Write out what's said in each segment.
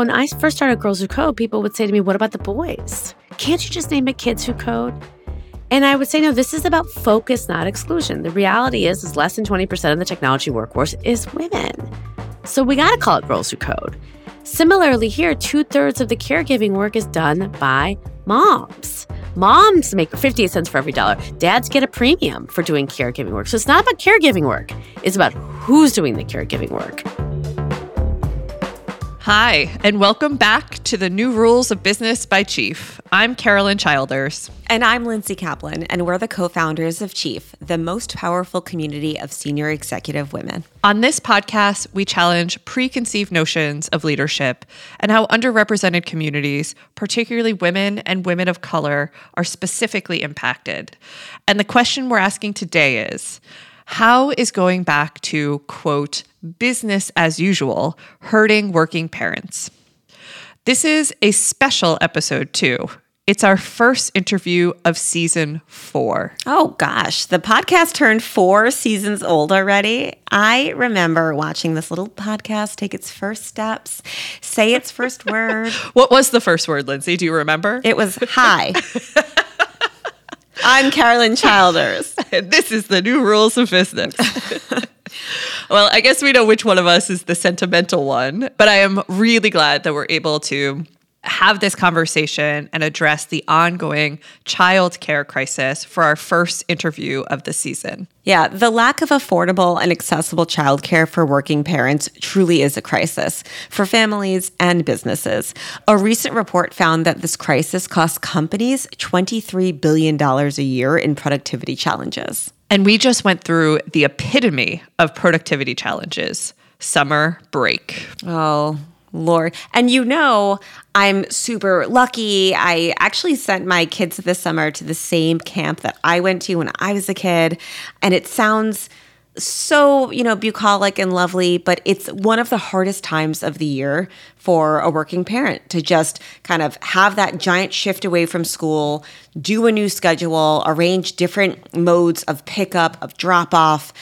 when I first started Girls Who Code, people would say to me, What about the boys? Can't you just name it Kids Who Code? And I would say, no, this is about focus, not exclusion. The reality is, is less than 20% of the technology workforce is women. So we got to call it Girls Who Code. Similarly, here, two thirds of the caregiving work is done by moms. Moms make 58 cents for every dollar. Dads get a premium for doing caregiving work. So it's not about caregiving work, it's about who's doing the caregiving work. Hi, and welcome back to the New Rules of Business by Chief. I'm Carolyn Childers. And I'm Lindsay Kaplan, and we're the co founders of Chief, the most powerful community of senior executive women. On this podcast, we challenge preconceived notions of leadership and how underrepresented communities, particularly women and women of color, are specifically impacted. And the question we're asking today is how is going back to, quote, business as usual hurting working parents? This is a special episode, too. It's our first interview of season four. Oh gosh, the podcast turned four seasons old already. I remember watching this little podcast take its first steps, say its first word. What was the first word, Lindsay? Do you remember? It was hi. I'm Carolyn Childers. and this is the new rules of business. well, I guess we know which one of us is the sentimental one, but I am really glad that we're able to have this conversation and address the ongoing child care crisis for our first interview of the season. Yeah, the lack of affordable and accessible childcare for working parents truly is a crisis for families and businesses. A recent report found that this crisis costs companies $23 billion a year in productivity challenges. And we just went through the epitome of productivity challenges summer break. Oh, Lord. And you know, I'm super lucky. I actually sent my kids this summer to the same camp that I went to when I was a kid. And it sounds so, you know, bucolic and lovely, but it's one of the hardest times of the year for a working parent to just kind of have that giant shift away from school, do a new schedule, arrange different modes of pickup, of drop off.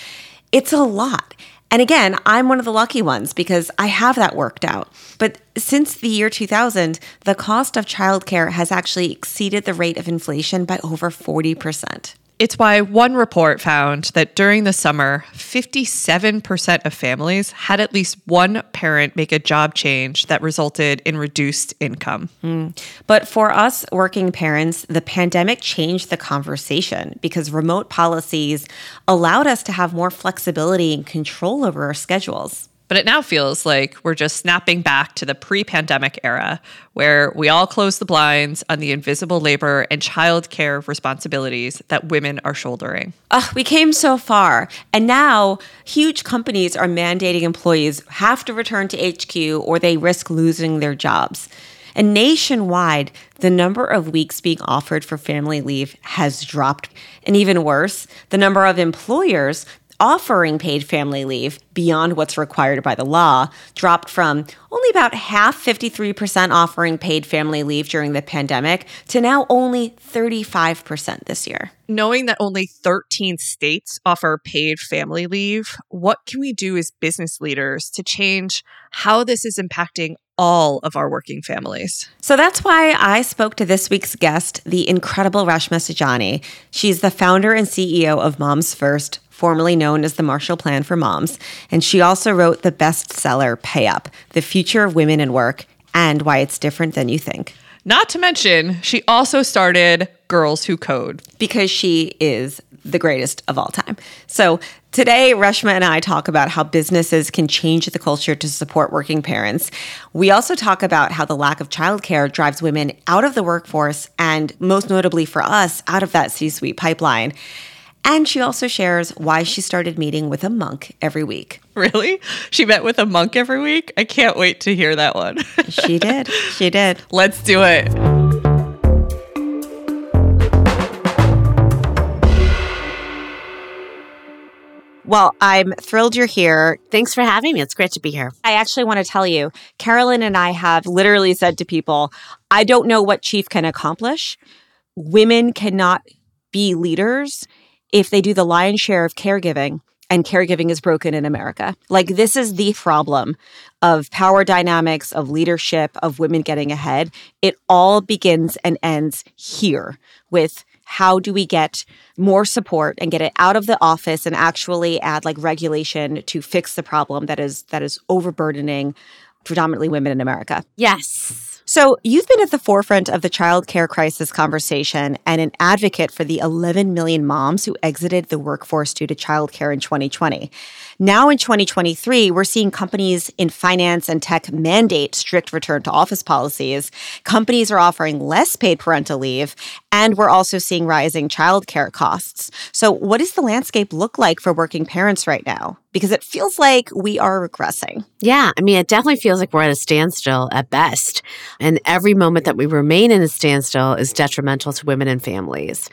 It's a lot. And again, I'm one of the lucky ones because I have that worked out. But since the year 2000, the cost of childcare has actually exceeded the rate of inflation by over 40%. It's why one report found that during the summer, 57% of families had at least one parent make a job change that resulted in reduced income. Mm. But for us working parents, the pandemic changed the conversation because remote policies allowed us to have more flexibility and control over our schedules. But it now feels like we're just snapping back to the pre pandemic era where we all close the blinds on the invisible labor and childcare responsibilities that women are shouldering. Uh, we came so far. And now huge companies are mandating employees have to return to HQ or they risk losing their jobs. And nationwide, the number of weeks being offered for family leave has dropped. And even worse, the number of employers offering paid family leave beyond what's required by the law dropped from only about half 53% offering paid family leave during the pandemic to now only 35% this year. Knowing that only 13 states offer paid family leave, what can we do as business leaders to change how this is impacting all of our working families. So that's why I spoke to this week's guest, the incredible Reshma Saujani. She's the founder and CEO of Moms First, formerly known as the Marshall Plan for Moms. And she also wrote the bestseller Pay Up The Future of Women in Work and Why It's Different Than You Think. Not to mention, she also started Girls Who Code. Because she is the greatest of all time. So today, Reshma and I talk about how businesses can change the culture to support working parents. We also talk about how the lack of childcare drives women out of the workforce and, most notably for us, out of that C suite pipeline. And she also shares why she started meeting with a monk every week. Really? She met with a monk every week? I can't wait to hear that one. she did. She did. Let's do it. Well, I'm thrilled you're here. Thanks for having me. It's great to be here. I actually want to tell you, Carolyn and I have literally said to people, I don't know what Chief can accomplish. Women cannot be leaders if they do the lion's share of caregiving and caregiving is broken in America. Like, this is the problem of power dynamics, of leadership, of women getting ahead. It all begins and ends here with how do we get more support and get it out of the office and actually add like regulation to fix the problem that is that is overburdening predominantly women in America. Yes. So, you've been at the forefront of the child care crisis conversation and an advocate for the 11 million moms who exited the workforce due to child care in 2020. Now, in 2023, we're seeing companies in finance and tech mandate strict return to office policies. Companies are offering less paid parental leave, and we're also seeing rising childcare costs. So, what does the landscape look like for working parents right now? Because it feels like we are regressing. Yeah, I mean, it definitely feels like we're at a standstill at best. And every moment that we remain in a standstill is detrimental to women and families.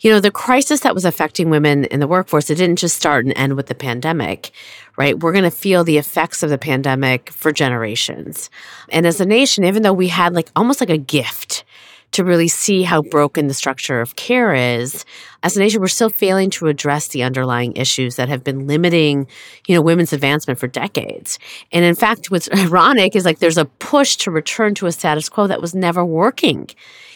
You know, the crisis that was affecting women in the workforce, it didn't just start and end with the pandemic, right? We're going to feel the effects of the pandemic for generations. And as a nation, even though we had like almost like a gift to really see how broken the structure of care is, as a nation, we're still failing to address the underlying issues that have been limiting, you know, women's advancement for decades. And in fact, what's ironic is like there's a push to return to a status quo that was never working,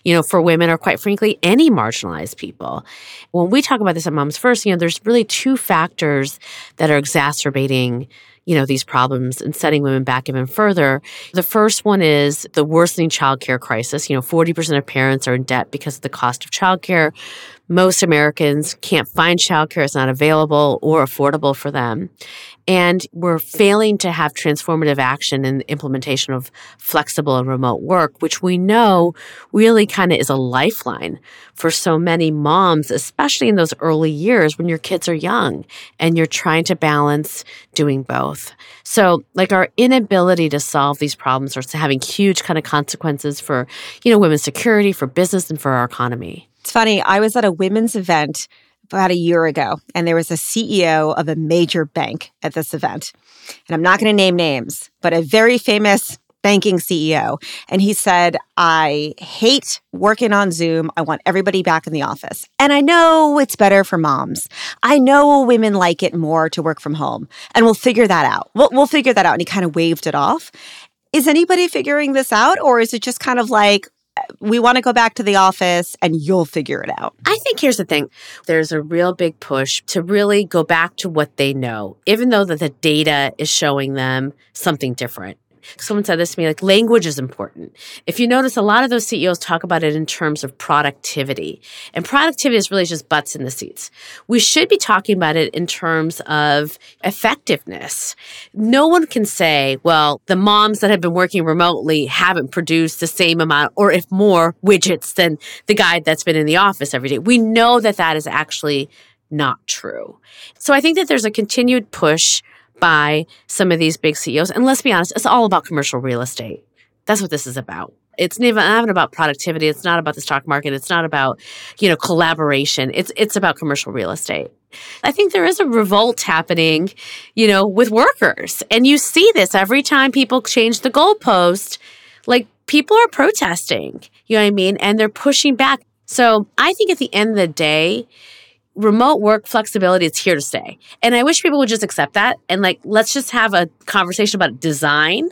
you know, for women or quite frankly, any marginalized people. When we talk about this at Moms First, you know, there's really two factors that are exacerbating you know, these problems and setting women back even further. The first one is the worsening childcare crisis. You know, 40% of parents are in debt because of the cost of childcare. Most Americans can't find childcare, it's not available or affordable for them. And we're failing to have transformative action in the implementation of flexible and remote work, which we know really kind of is a lifeline for so many moms, especially in those early years when your kids are young and you're trying to balance doing both. So, like our inability to solve these problems are having huge kind of consequences for, you know, women's security, for business, and for our economy. It's funny. I was at a women's event about a year ago, and there was a CEO of a major bank at this event. And I'm not going to name names, but a very famous banking CEO. And he said, I hate working on Zoom. I want everybody back in the office. And I know it's better for moms. I know women like it more to work from home. And we'll figure that out. We'll, we'll figure that out. And he kind of waved it off. Is anybody figuring this out? Or is it just kind of like, we want to go back to the office and you'll figure it out. I think here's the thing. There's a real big push to really go back to what they know, even though that the data is showing them something different. Someone said this to me like language is important. If you notice, a lot of those CEOs talk about it in terms of productivity. And productivity is really just butts in the seats. We should be talking about it in terms of effectiveness. No one can say, well, the moms that have been working remotely haven't produced the same amount or if more widgets than the guy that's been in the office every day. We know that that is actually not true. So I think that there's a continued push by some of these big CEOs. And let's be honest, it's all about commercial real estate. That's what this is about. It's not even about productivity. It's not about the stock market. It's not about, you know, collaboration. It's it's about commercial real estate. I think there is a revolt happening, you know, with workers. And you see this every time people change the goalpost. Like people are protesting, you know what I mean? And they're pushing back. So I think at the end of the day, remote work flexibility is here to stay. And I wish people would just accept that and like let's just have a conversation about design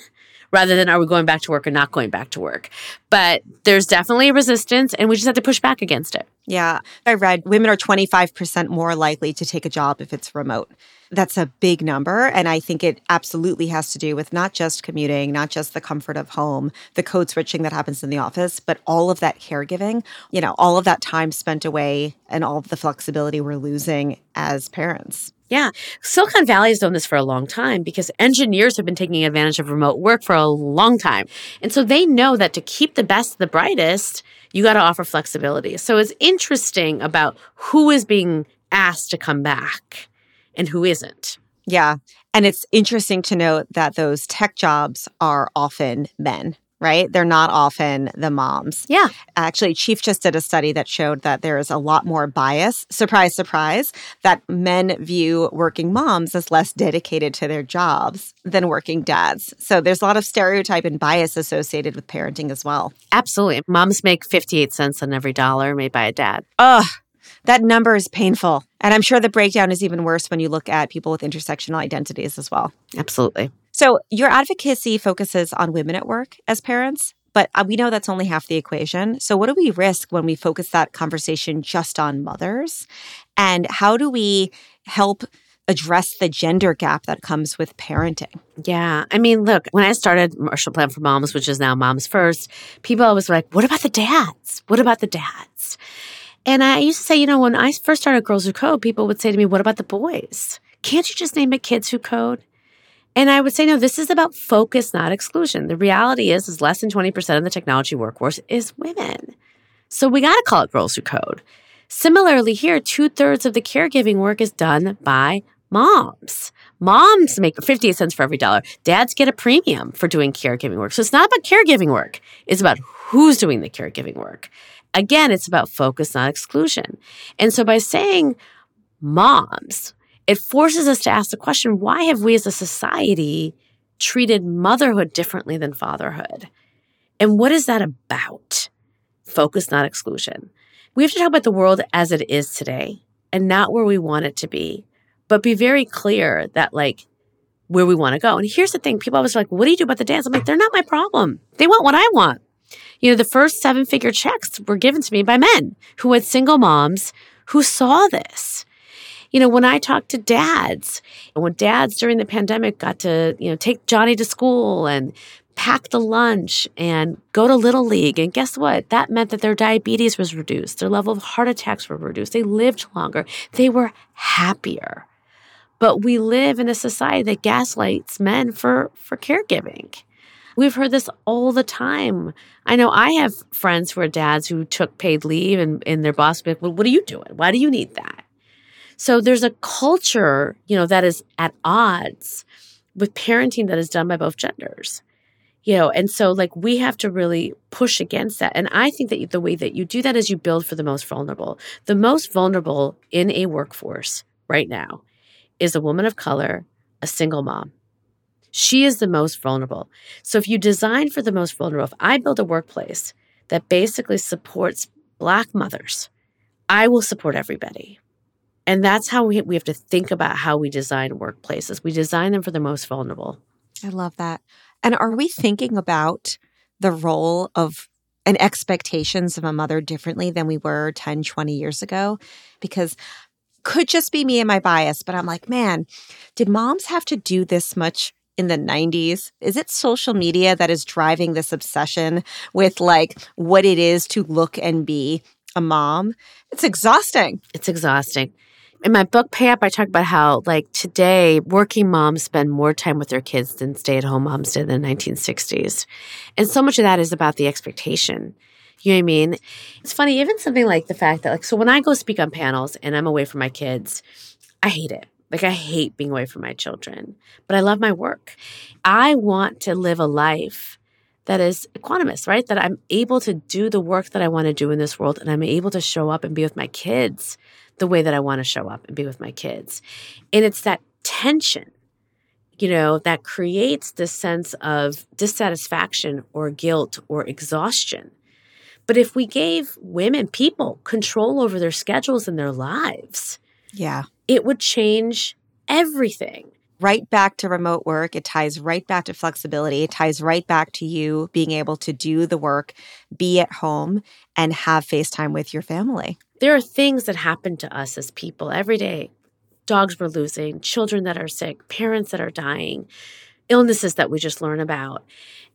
rather than are we going back to work or not going back to work. But there's definitely resistance and we just have to push back against it. Yeah. I read women are 25% more likely to take a job if it's remote. That's a big number. And I think it absolutely has to do with not just commuting, not just the comfort of home, the code switching that happens in the office, but all of that caregiving, you know, all of that time spent away and all of the flexibility we're losing as parents. Yeah. Silicon Valley has done this for a long time because engineers have been taking advantage of remote work for a long time. And so they know that to keep the best, the brightest, you got to offer flexibility. So it's interesting about who is being asked to come back and who isn't. Yeah. And it's interesting to note that those tech jobs are often men, right? They're not often the moms. Yeah. Actually, Chief just did a study that showed that there is a lot more bias, surprise, surprise, that men view working moms as less dedicated to their jobs than working dads. So there's a lot of stereotype and bias associated with parenting as well. Absolutely. Moms make 58 cents on every dollar made by a dad. Ugh That number is painful. And I'm sure the breakdown is even worse when you look at people with intersectional identities as well. Absolutely. So, your advocacy focuses on women at work as parents, but uh, we know that's only half the equation. So, what do we risk when we focus that conversation just on mothers? And how do we help address the gender gap that comes with parenting? Yeah. I mean, look, when I started Marshall Plan for Moms, which is now Moms First, people always were like, what about the dads? What about the dads? And I used to say, you know, when I first started Girls Who Code, people would say to me, what about the boys? Can't you just name it Kids Who Code? And I would say, no, this is about focus, not exclusion. The reality is, is less than 20% of the technology workforce is women. So we got to call it Girls Who Code. Similarly, here, two thirds of the caregiving work is done by moms. Moms make 58 cents for every dollar. Dads get a premium for doing caregiving work. So it's not about caregiving work, it's about who's doing the caregiving work. Again, it's about focus, not exclusion. And so by saying moms, it forces us to ask the question why have we as a society treated motherhood differently than fatherhood? And what is that about? Focus, not exclusion. We have to talk about the world as it is today and not where we want it to be but be very clear that like where we want to go. And here's the thing people always like, what do you do about the dance? I'm like, they're not my problem. They want what I want. You know, the first seven figure checks were given to me by men who had single moms who saw this. You know, when I talked to dads, when dads during the pandemic got to, you know, take Johnny to school and pack the lunch and go to Little League. And guess what? That meant that their diabetes was reduced, their level of heart attacks were reduced, they lived longer, they were happier. But we live in a society that gaslights men for, for caregiving. We've heard this all the time. I know I have friends who are dads who took paid leave and, and their boss would be like, well, what are you doing? Why do you need that? So there's a culture, you know, that is at odds with parenting that is done by both genders. You know, and so like we have to really push against that. And I think that the way that you do that is you build for the most vulnerable. The most vulnerable in a workforce right now is a woman of color, a single mom. She is the most vulnerable. So if you design for the most vulnerable, if I build a workplace that basically supports Black mothers, I will support everybody. And that's how we, we have to think about how we design workplaces. We design them for the most vulnerable. I love that. And are we thinking about the role of and expectations of a mother differently than we were 10, 20 years ago? Because could just be me and my bias, but I'm like, man, did moms have to do this much in the 90s? Is it social media that is driving this obsession with like what it is to look and be a mom? It's exhausting. It's exhausting. In my book Pay Up, I talk about how like today working moms spend more time with their kids than stay-at-home moms did in the 1960s. And so much of that is about the expectation. You know what I mean? It's funny, even something like the fact that, like, so when I go speak on panels and I'm away from my kids, I hate it. Like, I hate being away from my children, but I love my work. I want to live a life that is equanimous, right? That I'm able to do the work that I want to do in this world and I'm able to show up and be with my kids the way that I want to show up and be with my kids. And it's that tension, you know, that creates this sense of dissatisfaction or guilt or exhaustion but if we gave women, people, control over their schedules and their lives, yeah, it would change everything. Right back to remote work. It ties right back to flexibility. It ties right back to you being able to do the work, be at home, and have FaceTime with your family. There are things that happen to us as people every day dogs we're losing, children that are sick, parents that are dying, illnesses that we just learn about.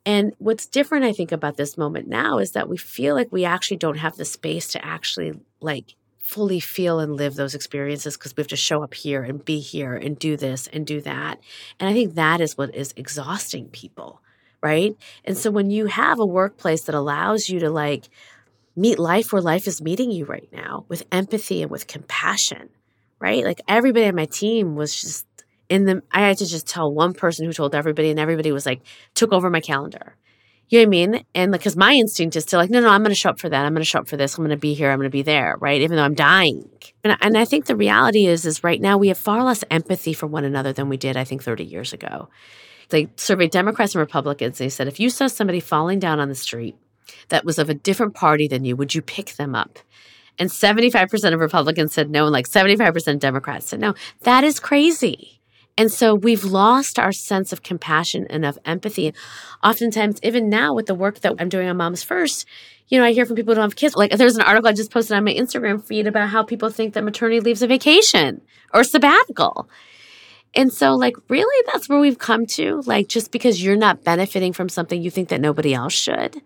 And what's different, I think, about this moment now is that we feel like we actually don't have the space to actually like fully feel and live those experiences because we have to show up here and be here and do this and do that. And I think that is what is exhausting people, right? And so when you have a workplace that allows you to like meet life where life is meeting you right now with empathy and with compassion, right? Like everybody on my team was just in the I had to just tell one person who told everybody, and everybody was like took over my calendar. You know what I mean? And like, because my instinct is to like, no, no, I'm going to show up for that. I'm going to show up for this. I'm going to be here. I'm going to be there, right? Even though I'm dying. And, and I think the reality is, is right now we have far less empathy for one another than we did, I think, 30 years ago. They surveyed Democrats and Republicans. They said, if you saw somebody falling down on the street that was of a different party than you, would you pick them up? And 75% of Republicans said no, and like 75% of Democrats said no. That is crazy. And so we've lost our sense of compassion and of empathy. Oftentimes, even now with the work that I'm doing on Moms First, you know, I hear from people who don't have kids. Like there's an article I just posted on my Instagram feed about how people think that maternity leave's a vacation or sabbatical. And so, like, really, that's where we've come to. Like, just because you're not benefiting from something, you think that nobody else should.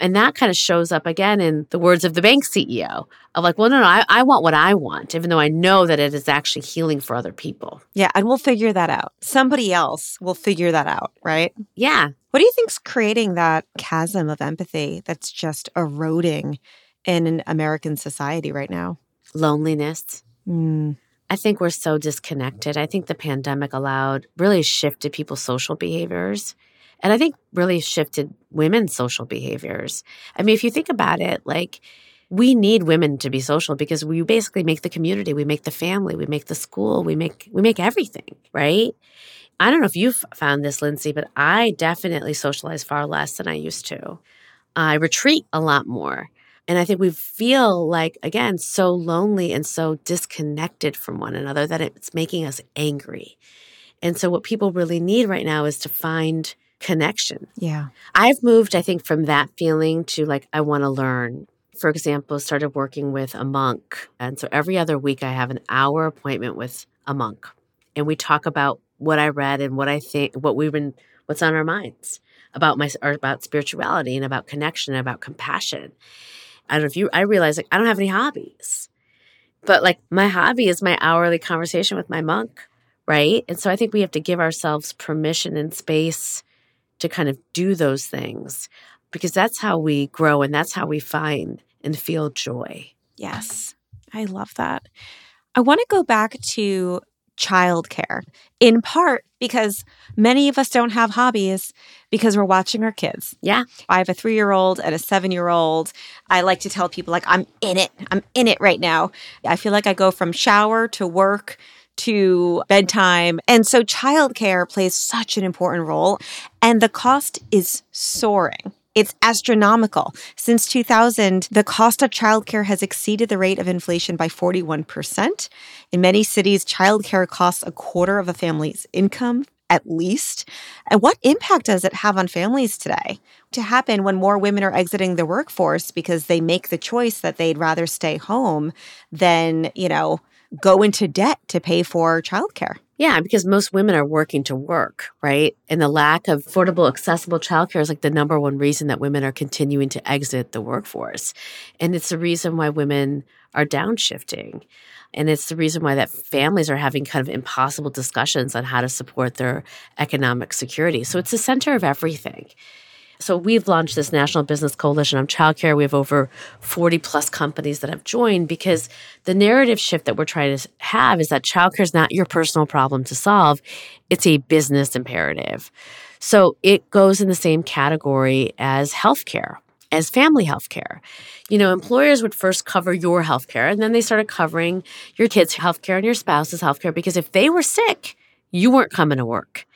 And that kind of shows up again in the words of the bank CEO of like, well, no, no, I, I want what I want, even though I know that it is actually healing for other people. Yeah. And we'll figure that out. Somebody else will figure that out, right? Yeah. What do you think's creating that chasm of empathy that's just eroding in an American society right now? Loneliness. Mm. I think we're so disconnected. I think the pandemic allowed really shifted people's social behaviors. And I think really shifted women's social behaviors. I mean, if you think about it, like we need women to be social because we basically make the community, we make the family, we make the school, we make we make everything, right? I don't know if you've found this, Lindsay, but I definitely socialize far less than I used to. I retreat a lot more. And I think we feel like, again, so lonely and so disconnected from one another that it's making us angry. And so, what people really need right now is to find connection. Yeah. I've moved, I think, from that feeling to like, I want to learn. For example, started working with a monk. And so every other week, I have an hour appointment with a monk. And we talk about what I read and what I think, what we've been, what's on our minds about my, or about spirituality and about connection and about compassion. I don't know if you, I realize like I don't have any hobbies, but like my hobby is my hourly conversation with my monk, right? And so I think we have to give ourselves permission and space to kind of do those things because that's how we grow and that's how we find and feel joy. Yes, I love that. I want to go back to childcare in part because many of us don't have hobbies because we're watching our kids. Yeah. I have a three year old and a seven year old. I like to tell people, like, I'm in it. I'm in it right now. I feel like I go from shower to work to bedtime. And so childcare plays such an important role. And the cost is soaring. It's astronomical. Since 2000, the cost of childcare has exceeded the rate of inflation by 41%. In many cities, childcare costs a quarter of a family's income at least. And what impact does it have on families today? To happen when more women are exiting the workforce because they make the choice that they'd rather stay home than, you know, go into debt to pay for childcare. Yeah, because most women are working to work, right? And the lack of affordable, accessible childcare is like the number one reason that women are continuing to exit the workforce. And it's the reason why women are downshifting. And it's the reason why that families are having kind of impossible discussions on how to support their economic security. So it's the center of everything. So we've launched this National Business Coalition on Childcare. We have over 40 plus companies that have joined because the narrative shift that we're trying to have is that childcare is not your personal problem to solve, it's a business imperative. So it goes in the same category as healthcare, as family healthcare. You know, employers would first cover your healthcare and then they started covering your kids' healthcare and your spouse's healthcare because if they were sick, you weren't coming to work.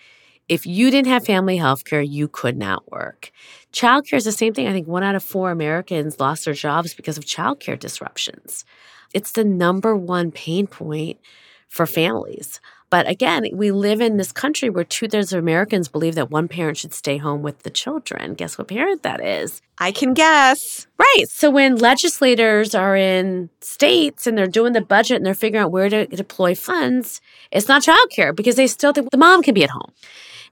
If you didn't have family health care, you could not work. Childcare is the same thing. I think one out of four Americans lost their jobs because of childcare disruptions. It's the number one pain point for families. But again, we live in this country where two thirds of Americans believe that one parent should stay home with the children. Guess what parent that is? I can guess. Right. So when legislators are in states and they're doing the budget and they're figuring out where to deploy funds, it's not childcare because they still think the mom can be at home.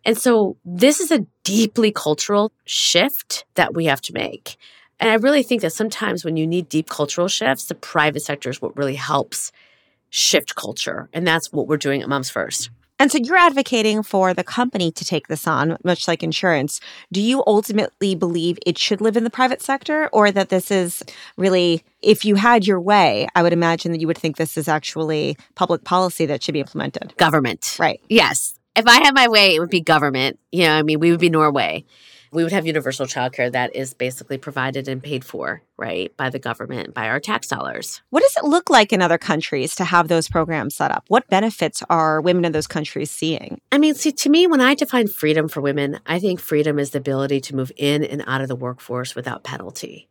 And so this is a deeply cultural shift that we have to make. And I really think that sometimes when you need deep cultural shifts, the private sector is what really helps shift culture. And that's what we're doing at Moms First. And so you're advocating for the company to take this on, much like insurance. Do you ultimately believe it should live in the private sector or that this is really, if you had your way, I would imagine that you would think this is actually public policy that should be implemented? Government. Right. Yes if I had my way, it would be government. You know, I mean, we would be Norway. We would have universal childcare that is basically provided and paid for, right, by the government, by our tax dollars. What does it look like in other countries to have those programs set up? What benefits are women in those countries seeing? I mean, see, to me, when I define freedom for women, I think freedom is the ability to move in and out of the workforce without penalty.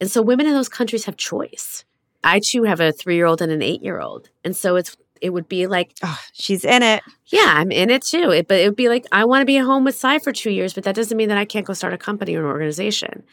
And so women in those countries have choice. I too have a three year old and an eight year old. And so it's it would be like oh, she's in it. Yeah, I'm in it too. It, but it would be like I want to be at home with Cy for two years, but that doesn't mean that I can't go start a company or an organization.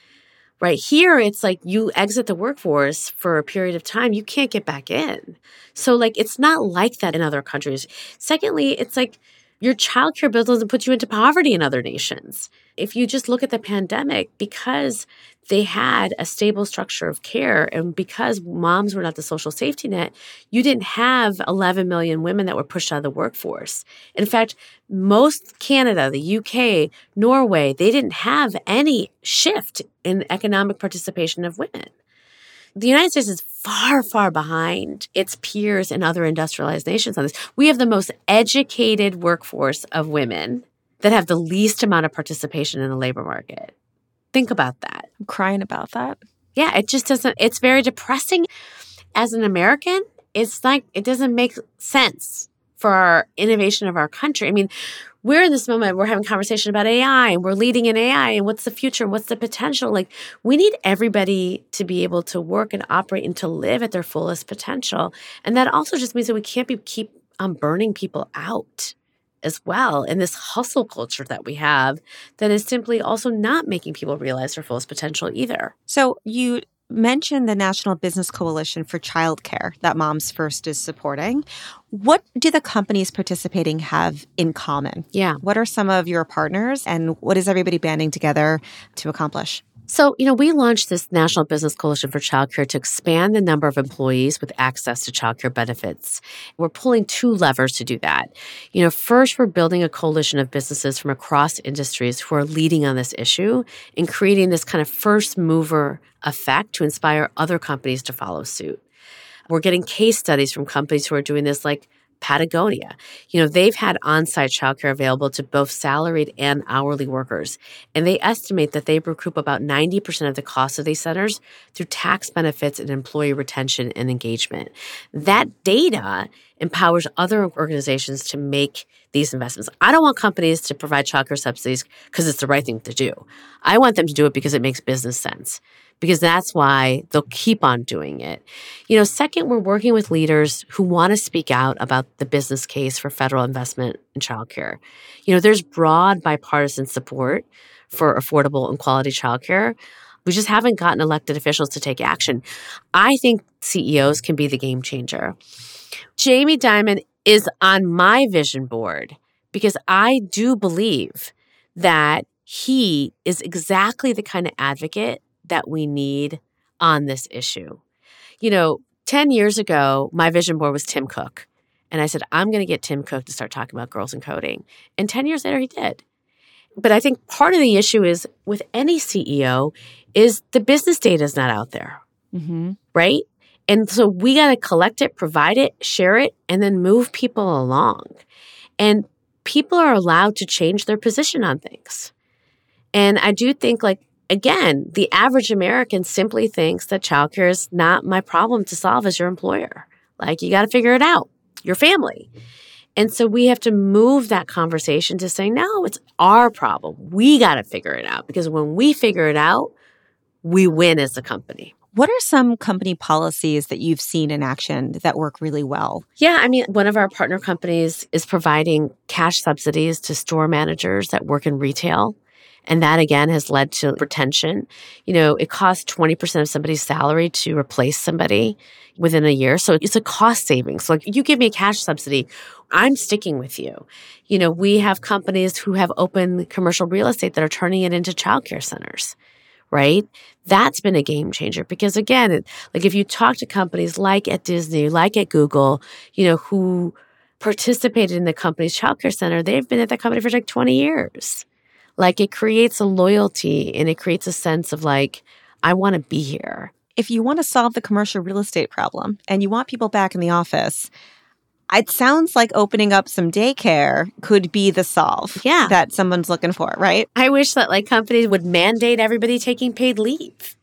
Right here, it's like you exit the workforce for a period of time, you can't get back in. So, like, it's not like that in other countries. Secondly, it's like your childcare bill doesn't put you into poverty in other nations. If you just look at the pandemic, because they had a stable structure of care. And because moms were not the social safety net, you didn't have 11 million women that were pushed out of the workforce. In fact, most Canada, the UK, Norway, they didn't have any shift in economic participation of women. The United States is far, far behind its peers in other industrialized nations on this. We have the most educated workforce of women that have the least amount of participation in the labor market. Think about that. I'm crying about that. Yeah, it just doesn't, it's very depressing. As an American, it's like, it doesn't make sense for our innovation of our country. I mean, we're in this moment, we're having conversation about AI and we're leading in AI and what's the future and what's the potential. Like, we need everybody to be able to work and operate and to live at their fullest potential. And that also just means that we can't be keep on um, burning people out as well in this hustle culture that we have that is simply also not making people realize their fullest potential either. So you mentioned the National Business Coalition for Childcare that Moms First is supporting. What do the companies participating have in common? Yeah. What are some of your partners and what is everybody banding together to accomplish? So, you know, we launched this National Business Coalition for Childcare to expand the number of employees with access to childcare benefits. We're pulling two levers to do that. You know, first, we're building a coalition of businesses from across industries who are leading on this issue and creating this kind of first mover effect to inspire other companies to follow suit. We're getting case studies from companies who are doing this, like Patagonia. You know, they've had on site childcare available to both salaried and hourly workers, and they estimate that they recoup about 90% of the cost of these centers through tax benefits and employee retention and engagement. That data empowers other organizations to make these investments. I don't want companies to provide childcare subsidies because it's the right thing to do. I want them to do it because it makes business sense because that's why they'll keep on doing it. You know, second, we're working with leaders who want to speak out about the business case for federal investment in childcare. You know, there's broad bipartisan support for affordable and quality childcare. We just haven't gotten elected officials to take action. I think CEOs can be the game changer. Jamie Dimon is on my vision board because I do believe that he is exactly the kind of advocate that we need on this issue. You know, 10 years ago, my vision board was Tim Cook. And I said, I'm going to get Tim Cook to start talking about girls in coding. And 10 years later, he did. But I think part of the issue is with any CEO is the business data is not out there, mm-hmm. right? And so we got to collect it, provide it, share it, and then move people along. And people are allowed to change their position on things. And I do think like again, the average American simply thinks that childcare is not my problem to solve as your employer. Like, you got to figure it out, your family. And so we have to move that conversation to say, no, it's our problem. We got to figure it out because when we figure it out, we win as a company. What are some company policies that you've seen in action that work really well? Yeah, I mean, one of our partner companies is providing cash subsidies to store managers that work in retail. And that again has led to retention. You know, it costs 20% of somebody's salary to replace somebody within a year. So it's a cost savings. Like you give me a cash subsidy, I'm sticking with you. You know, we have companies who have open commercial real estate that are turning it into childcare centers right? That's been a game changer because again, like if you talk to companies like at Disney, like at Google, you know, who participated in the company's childcare center, they've been at that company for like 20 years. Like it creates a loyalty and it creates a sense of like, I want to be here. If you want to solve the commercial real estate problem and you want people back in the office, it sounds like opening up some daycare could be the solve yeah. that someone's looking for, right? I wish that like companies would mandate everybody taking paid leave,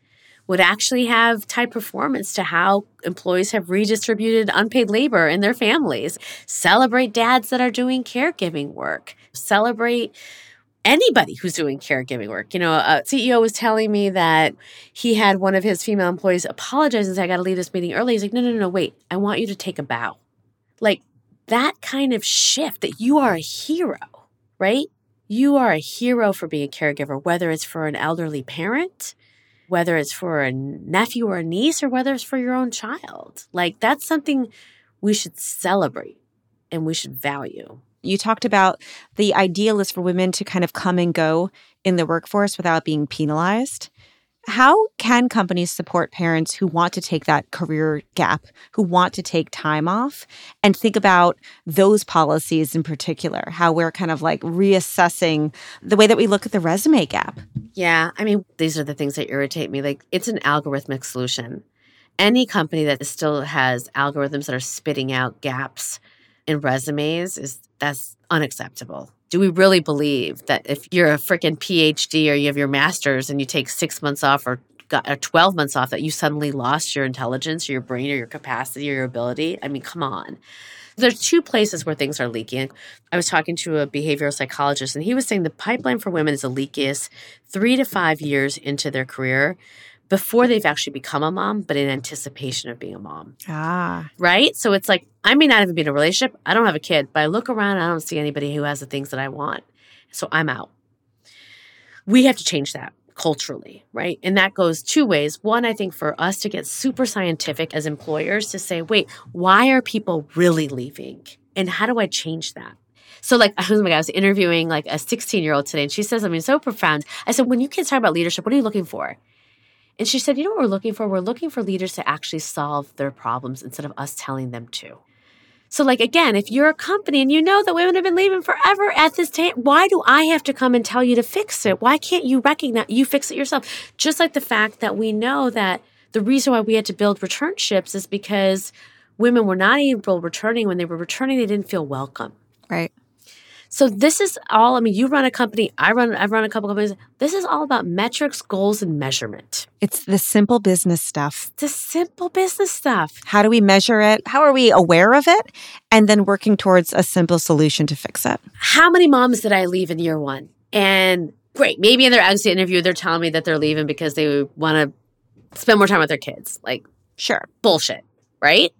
would actually have tied performance to how employees have redistributed unpaid labor in their families, celebrate dads that are doing caregiving work, celebrate anybody who's doing caregiving work. You know, a CEO was telling me that he had one of his female employees apologize and say, I got to leave this meeting early. He's like, no, no, no, no, wait. I want you to take a bow. Like that kind of shift that you are a hero, right? You are a hero for being a caregiver, whether it's for an elderly parent, whether it's for a nephew or a niece, or whether it's for your own child. Like that's something we should celebrate and we should value. You talked about the ideal is for women to kind of come and go in the workforce without being penalized. How can companies support parents who want to take that career gap, who want to take time off, and think about those policies in particular? How we're kind of like reassessing the way that we look at the resume gap? Yeah. I mean, these are the things that irritate me. Like, it's an algorithmic solution. Any company that still has algorithms that are spitting out gaps in resumes is that's unacceptable. Do we really believe that if you're a freaking PhD or you have your master's and you take six months off or got or 12 months off that you suddenly lost your intelligence or your brain or your capacity or your ability? I mean, come on. There's two places where things are leaking. I was talking to a behavioral psychologist, and he was saying the pipeline for women is the leakiest three to five years into their career before they've actually become a mom, but in anticipation of being a mom. Ah. Right? So it's like, I may not even be in a relationship. I don't have a kid, but I look around and I don't see anybody who has the things that I want. So I'm out. We have to change that culturally, right? And that goes two ways. One, I think for us to get super scientific as employers to say, wait, why are people really leaving? And how do I change that? So, like, oh my God, I was interviewing like a 16 year old today, and she says something so profound. I said, when you kids talk about leadership, what are you looking for? And she said, You know what we're looking for? We're looking for leaders to actually solve their problems instead of us telling them to. So, like, again, if you're a company and you know that women have been leaving forever at this time, why do I have to come and tell you to fix it? Why can't you recognize you fix it yourself? Just like the fact that we know that the reason why we had to build returnships is because women were not able returning. When they were returning, they didn't feel welcome. Right. So this is all. I mean, you run a company. I run. I've run a couple companies. This is all about metrics, goals, and measurement. It's the simple business stuff. The simple business stuff. How do we measure it? How are we aware of it? And then working towards a simple solution to fix it. How many moms did I leave in year one? And great, maybe in their exit interview, they're telling me that they're leaving because they want to spend more time with their kids. Like, sure, bullshit, right?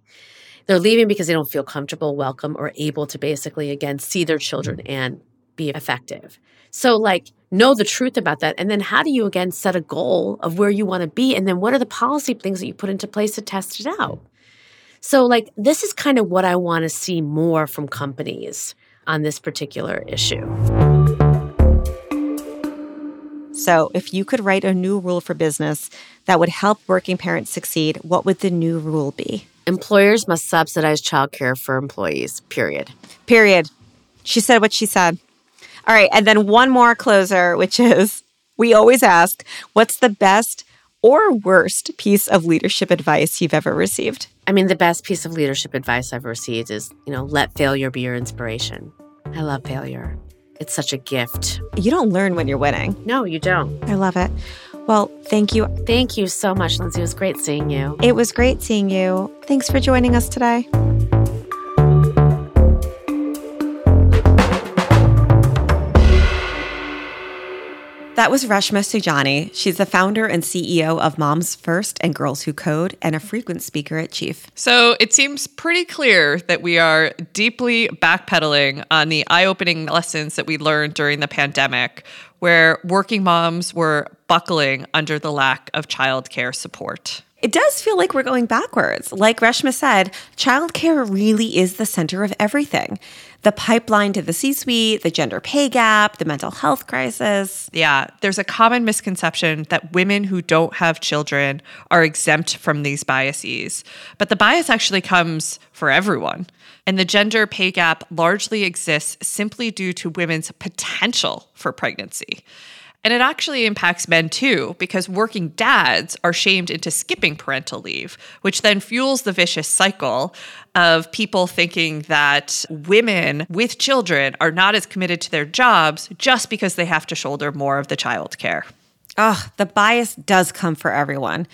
They're leaving because they don't feel comfortable, welcome, or able to basically, again, see their children mm-hmm. and be effective. So, like, know the truth about that. And then, how do you, again, set a goal of where you want to be? And then, what are the policy things that you put into place to test it out? Mm-hmm. So, like, this is kind of what I want to see more from companies on this particular issue. So, if you could write a new rule for business that would help working parents succeed, what would the new rule be? Employers must subsidize childcare for employees, period. Period. She said what she said. All right. And then one more closer, which is we always ask, what's the best or worst piece of leadership advice you've ever received? I mean, the best piece of leadership advice I've received is, you know, let failure be your inspiration. I love failure. It's such a gift. You don't learn when you're winning. No, you don't. I love it. Well, thank you. Thank you so much, Lindsay. It was great seeing you. It was great seeing you. Thanks for joining us today. That was Reshma Saujani. She's the founder and CEO of Moms First and Girls Who Code and a frequent speaker at Chief. So it seems pretty clear that we are deeply backpedaling on the eye opening lessons that we learned during the pandemic, where working moms were buckling under the lack of childcare support it does feel like we're going backwards. Like Reshma said, childcare really is the center of everything. The pipeline to the C suite, the gender pay gap, the mental health crisis. Yeah, there's a common misconception that women who don't have children are exempt from these biases. But the bias actually comes for everyone. And the gender pay gap largely exists simply due to women's potential for pregnancy. And it actually impacts men too, because working dads are shamed into skipping parental leave, which then fuels the vicious cycle of people thinking that women with children are not as committed to their jobs just because they have to shoulder more of the child care. Oh, the bias does come for everyone.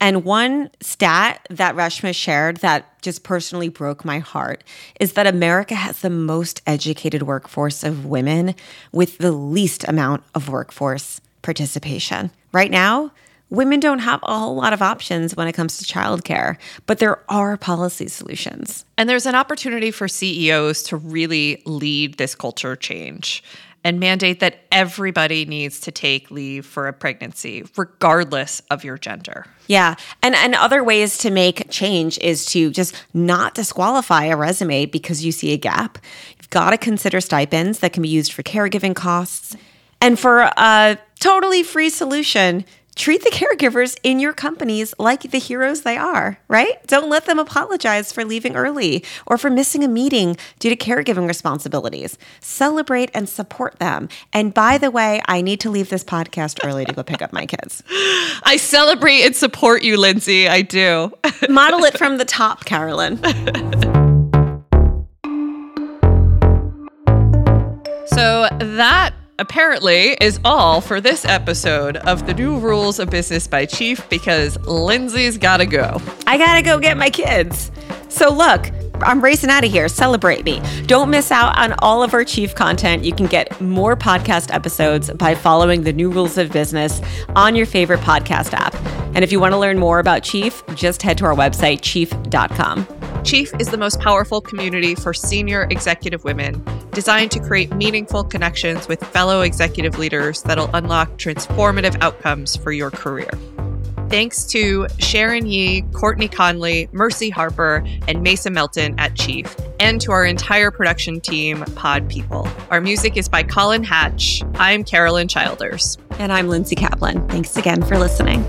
And one stat that Reshma shared that just personally broke my heart is that America has the most educated workforce of women with the least amount of workforce participation. Right now, women don't have a whole lot of options when it comes to childcare, but there are policy solutions. And there's an opportunity for CEOs to really lead this culture change and mandate that everybody needs to take leave for a pregnancy, regardless of your gender. Yeah. And and other ways to make change is to just not disqualify a resume because you see a gap. You've got to consider stipends that can be used for caregiving costs. And for a totally free solution, treat the caregivers in your companies like the heroes they are, right? Don't let them apologize for leaving early or for missing a meeting due to caregiving responsibilities. Celebrate and support them. And by the way, I need to leave this podcast early to go pick up my kids. I celebrate and support you, Lindsay. I do. Model it from the top, Carolyn. So that apparently is all for this episode of the New Rules of Business by Chief because Lindsay's gotta go. I gotta go get my kids. So, look, I'm racing out of here. Celebrate me. Don't miss out on all of our Chief content. You can get more podcast episodes by following the new rules of business on your favorite podcast app. And if you want to learn more about Chief, just head to our website, chief.com. Chief is the most powerful community for senior executive women, designed to create meaningful connections with fellow executive leaders that'll unlock transformative outcomes for your career. Thanks to Sharon Yee, Courtney Conley, Mercy Harper, and Mason Melton at Chief, and to our entire production team, Pod People. Our music is by Colin Hatch. I'm Carolyn Childers. And I'm Lindsay Kaplan. Thanks again for listening.